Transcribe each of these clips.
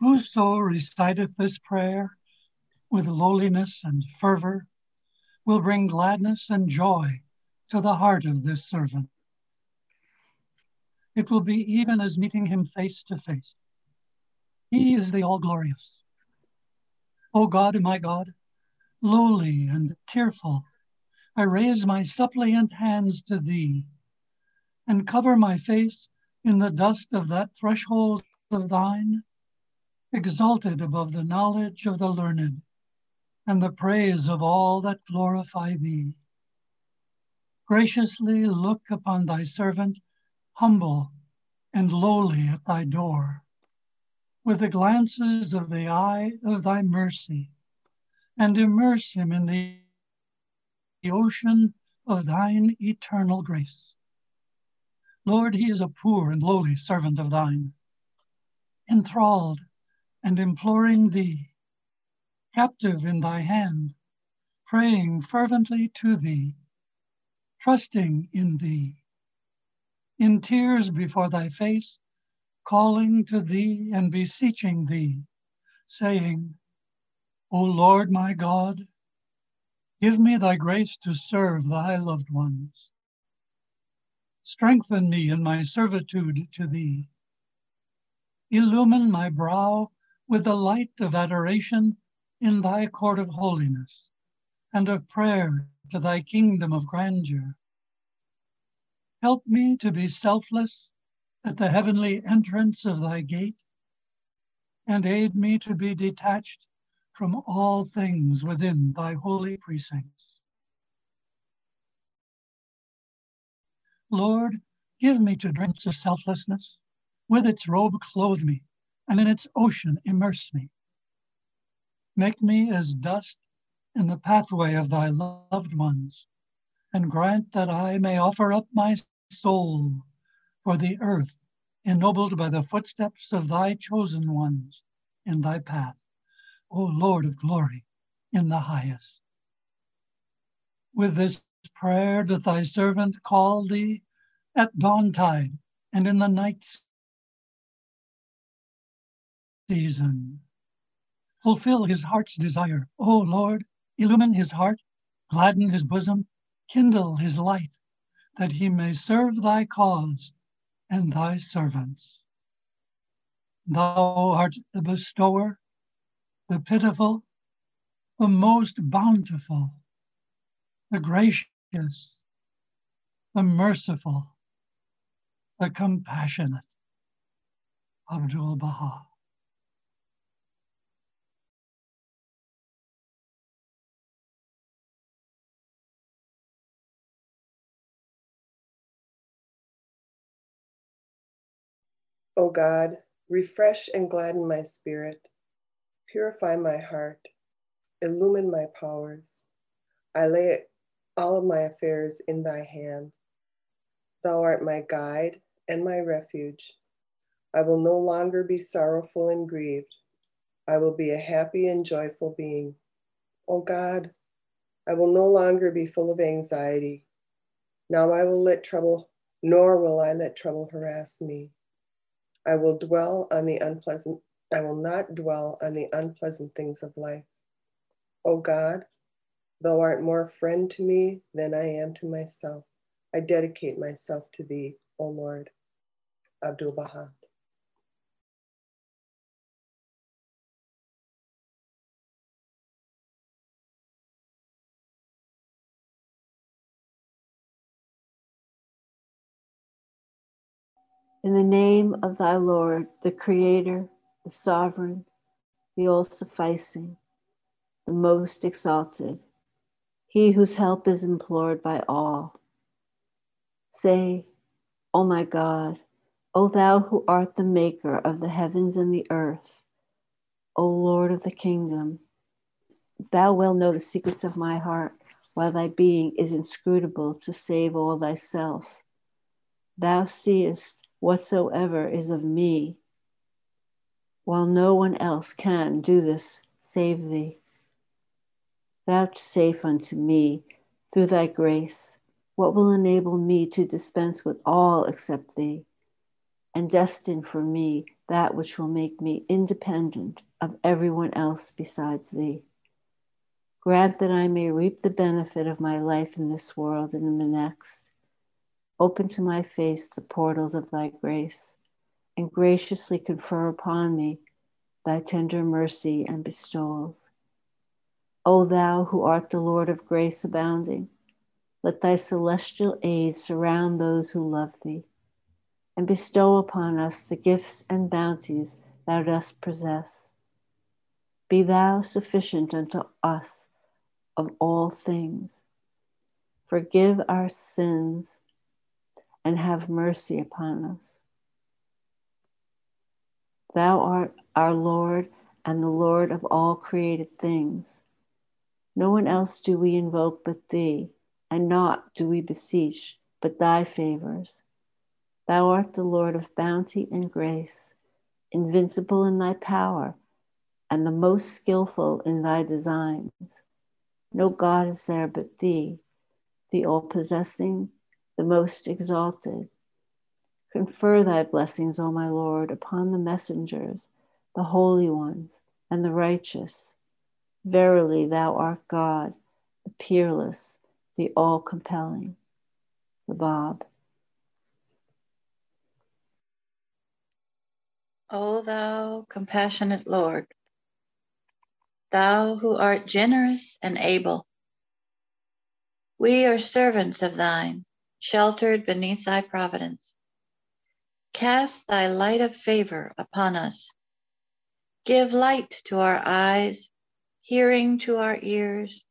Whoso reciteth this prayer with lowliness and fervor will bring gladness and joy to the heart of this servant. It will be even as meeting him face to face. He is the all glorious. O God, my God, lowly and tearful, I raise my suppliant hands to thee and cover my face in the dust of that threshold of thine, exalted above the knowledge of the learned and the praise of all that glorify thee. Graciously look upon thy servant, humble and lowly at thy door, with the glances of the eye of thy mercy, and immerse him in the ocean of thine eternal grace. Lord, he is a poor and lowly servant of thine, enthralled and imploring thee, captive in thy hand, praying fervently to thee, trusting in thee, in tears before thy face, calling to thee and beseeching thee, saying, O Lord my God, give me thy grace to serve thy loved ones Strengthen me in my servitude to thee. Illumine my brow with the light of adoration in thy court of holiness and of prayer to thy kingdom of grandeur. Help me to be selfless at the heavenly entrance of thy gate, and aid me to be detached from all things within thy holy precincts. Lord, give me to drink of selflessness. With its robe, clothe me, and in its ocean, immerse me. Make me as dust in the pathway of thy loved ones, and grant that I may offer up my soul for the earth, ennobled by the footsteps of thy chosen ones in thy path, O Lord of glory, in the highest. With this prayer doth thy servant call thee at dawntide and in the night season. Fulfill his heart's desire, O Lord, illumine his heart, gladden his bosom, kindle his light, that he may serve thy cause and thy servants. Thou art the bestower, the pitiful, the most bountiful, the gracious, the merciful, the compassionate Abdul Baha. O God, refresh and gladden my spirit, purify my heart, illumine my powers. I lay all of my affairs in thy hand. Thou art my guide and my refuge. I will no longer be sorrowful and grieved. I will be a happy and joyful being. O God, I will no longer be full of anxiety. Now I will let trouble, nor will I let trouble harass me. I will dwell on the unpleasant, I will not dwell on the unpleasant things of life. O God, Thou art more friend to me than I am to myself. I dedicate myself to thee, O Lord. Abdul Baha. In the name of thy Lord, the Creator, the Sovereign, the All Sufficing, the Most Exalted, he whose help is implored by all. Say, O my God, O thou who art the maker of the heavens and the earth, O Lord of the kingdom, thou well know the secrets of my heart, while thy being is inscrutable to save all thyself. Thou seest whatsoever is of me, while no one else can do this save thee vouchsafe unto me through thy grace what will enable me to dispense with all except thee, and destine for me that which will make me independent of everyone else besides thee. Grant that I may reap the benefit of my life in this world and in the next. Open to my face the portals of thy grace, and graciously confer upon me thy tender mercy and bestowals. O thou who art the Lord of grace abounding, let thy celestial aid surround those who love thee, and bestow upon us the gifts and bounties thou dost possess. Be thou sufficient unto us of all things. Forgive our sins and have mercy upon us. Thou art our Lord and the Lord of all created things. No one else do we invoke but thee, and naught do we beseech but thy favors. Thou art the Lord of bounty and grace, invincible in thy power, and the most skillful in thy designs. No God is there but thee, the all possessing, the most exalted. Confer thy blessings, O my Lord, upon the messengers, the holy ones, and the righteous. Verily, thou art God, the peerless, the all compelling. The Bab. O thou compassionate Lord, thou who art generous and able. We are servants of thine, sheltered beneath thy providence. Cast thy light of favor upon us. Give light to our eyes, hearing to our ears,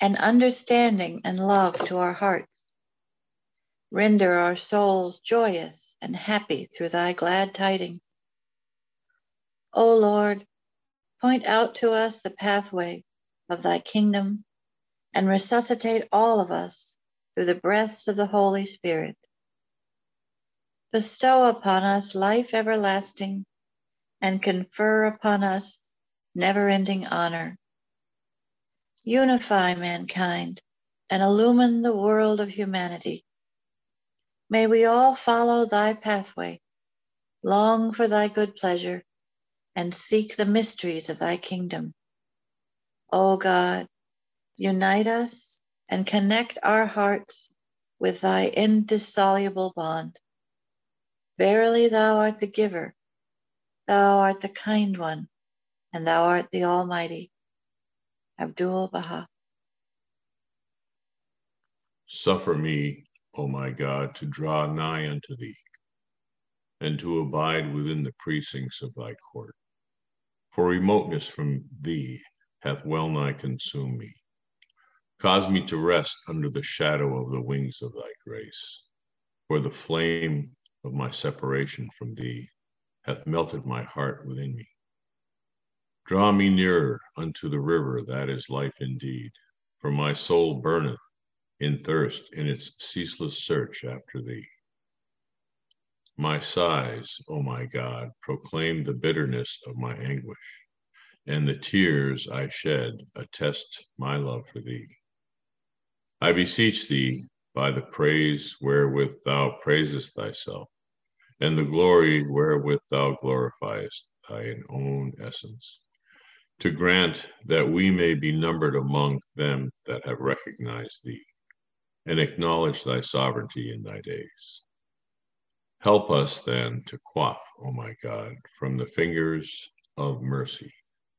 and understanding and love to our hearts. Render our souls joyous and happy through thy glad tidings. O Lord, Point out to us the pathway of thy kingdom and resuscitate all of us through the breaths of the Holy Spirit. Bestow upon us life everlasting and confer upon us never ending honor. Unify mankind and illumine the world of humanity. May we all follow thy pathway, long for thy good pleasure, and seek the mysteries of thy kingdom. O God, unite us and connect our hearts with thy indissoluble bond. Verily, thou art the giver, thou art the kind one, and thou art the Almighty. Abdul Baha. Suffer me, O my God, to draw nigh unto thee, and to abide within the precincts of thy court for remoteness from thee hath well nigh consumed me. Cause me to rest under the shadow of the wings of thy grace, for the flame of my separation from thee hath melted my heart within me. Draw me nearer unto the river that is life indeed, for my soul burneth in thirst in its ceaseless search after thee. My sighs, O my God, proclaim the bitterness of my anguish, and the tears I shed attest my love for thee. I beseech thee by the praise wherewith thou praisest thyself, and the glory wherewith thou glorifiest thine own essence, to grant that we may be numbered among them that have recognized thee, and acknowledge thy sovereignty in thy days. Help us then to quaff, O my God, from the fingers of mercy,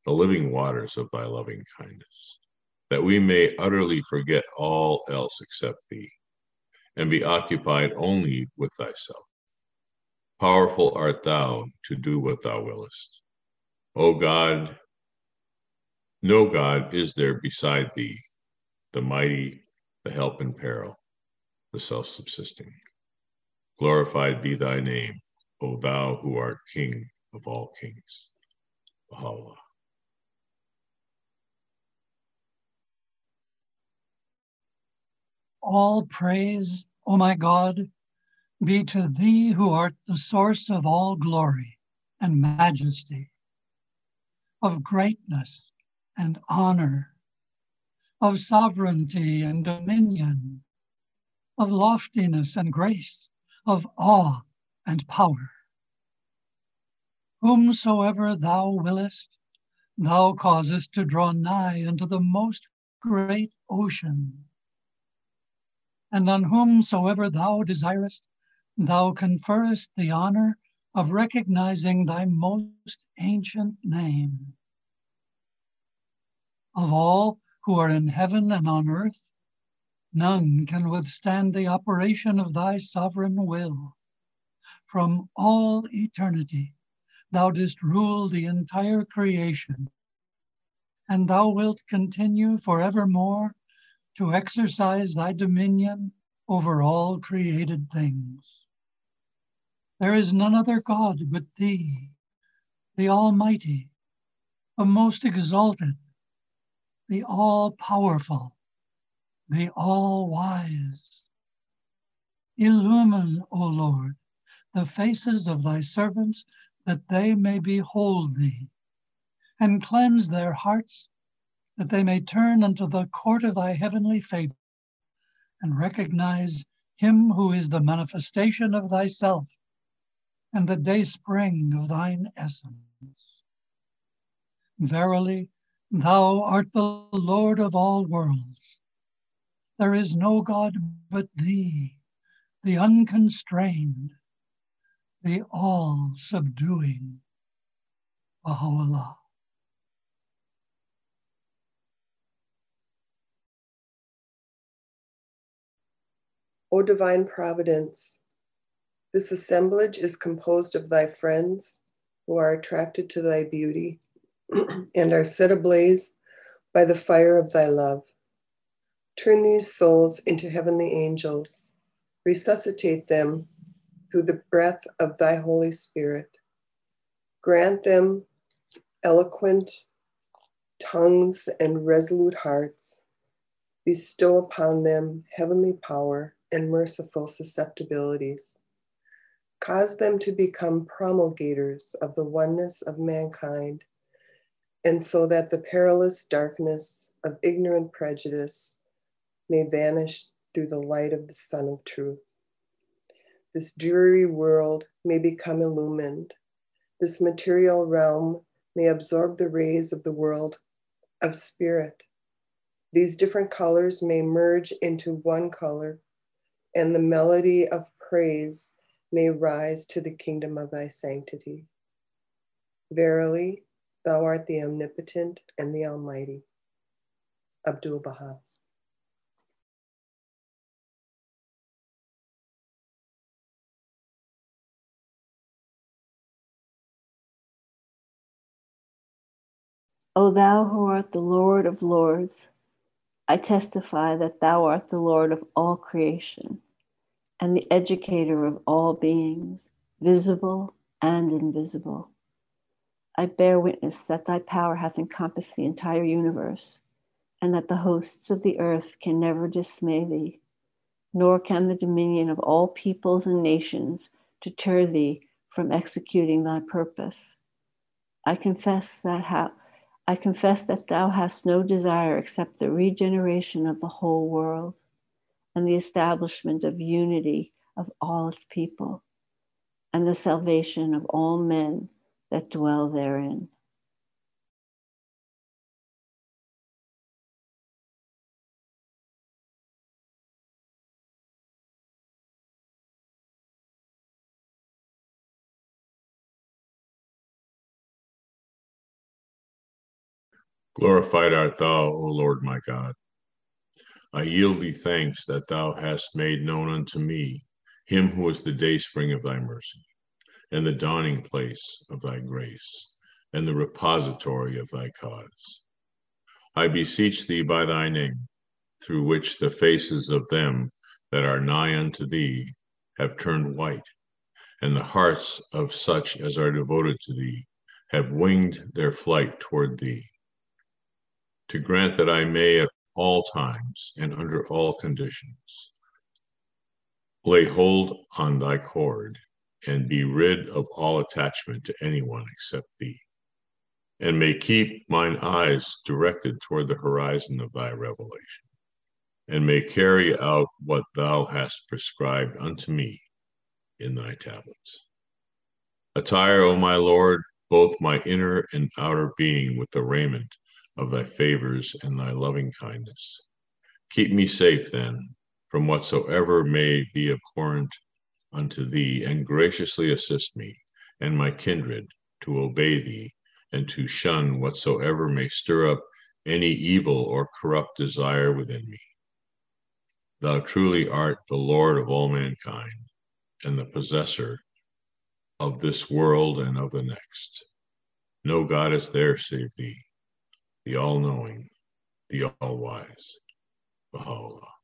the living waters of thy loving kindness, that we may utterly forget all else except thee, and be occupied only with thyself. Powerful art thou to do what thou willest. O God, no God is there beside thee, the mighty, the help in peril, the self subsisting. Glorified be thy name, O thou who art King of all kings. Baha'u'llah. All praise, O my God, be to thee who art the source of all glory and majesty, of greatness and honor, of sovereignty and dominion, of loftiness and grace of awe and power. whomsoever thou willest, thou causest to draw nigh unto the most great ocean. And on whomsoever thou desirest, thou conferrest the honor of recognizing thy most ancient name. Of all who are in heaven and on earth, none can withstand the operation of thy sovereign will. From all eternity, thou didst rule the entire creation, and thou wilt continue forevermore to exercise thy dominion over all created things. There is none other God but thee, the Almighty, the most exalted, the all powerful, the all wise. Illumine, O Lord, the faces of thy servants that they may behold thee, and cleanse their hearts that they may turn unto the court of thy heavenly favor and recognize him who is the manifestation of thyself and the day spring of thine essence. Verily, thou art the Lord of all worlds. There is no God but thee, the unconstrained, the all subduing Baha'u'llah. O divine providence, this assemblage is composed of thy friends who are attracted to thy beauty and are set ablaze by the fire of thy love. Turn these souls into heavenly angels, resuscitate them through the breath of thy Holy Spirit. Grant them eloquent tongues and resolute hearts. Bestow upon them heavenly power and merciful susceptibilities. Cause them to become promulgators of the oneness of mankind, and so that the perilous darkness of ignorant prejudice may vanish through the light of the Sun of Truth. This dreary world may become illumined. This material realm may absorb the rays of the world of spirit. These different colors may merge into one color and the melody of praise may rise to the kingdom of thy sanctity. Verily, thou art the omnipotent and the almighty. Abdul Baha. O thou who art the Lord of lords, I testify that thou art the Lord of all creation and the educator of all beings, visible and invisible. I bear witness that thy power hath encompassed the entire universe, and that the hosts of the earth can never dismay thee, nor can the dominion of all peoples and nations deter thee from executing thy purpose. I confess that how I confess that thou hast no desire except the regeneration of the whole world and the establishment of unity of all its people and the salvation of all men that dwell therein. Glorified art thou, O Lord my God. I yield thee thanks that thou hast made known unto me him who is the dayspring of thy mercy, and the dawning place of thy grace, and the repository of thy cause. I beseech thee by thy name, through which the faces of them that are nigh unto thee have turned white, and the hearts of such as are devoted to thee have winged their flight toward thee to grant that I may at all times and under all conditions lay hold on thy cord and be rid of all attachment to anyone except thee, and may keep mine eyes directed toward the horizon of thy revelation, and may carry out what thou hast prescribed unto me in thy tablets. Attire, O my Lord, both my inner and outer being with the raiment of thy favors and thy loving kindness. Keep me safe, then, from whatsoever may be abhorrent unto thee, and graciously assist me and my kindred to obey thee and to shun whatsoever may stir up any evil or corrupt desire within me. Thou truly art the Lord of all mankind and the possessor of this world and of the next. No God is there save thee, the all knowing, the all wise. Baha'u'llah.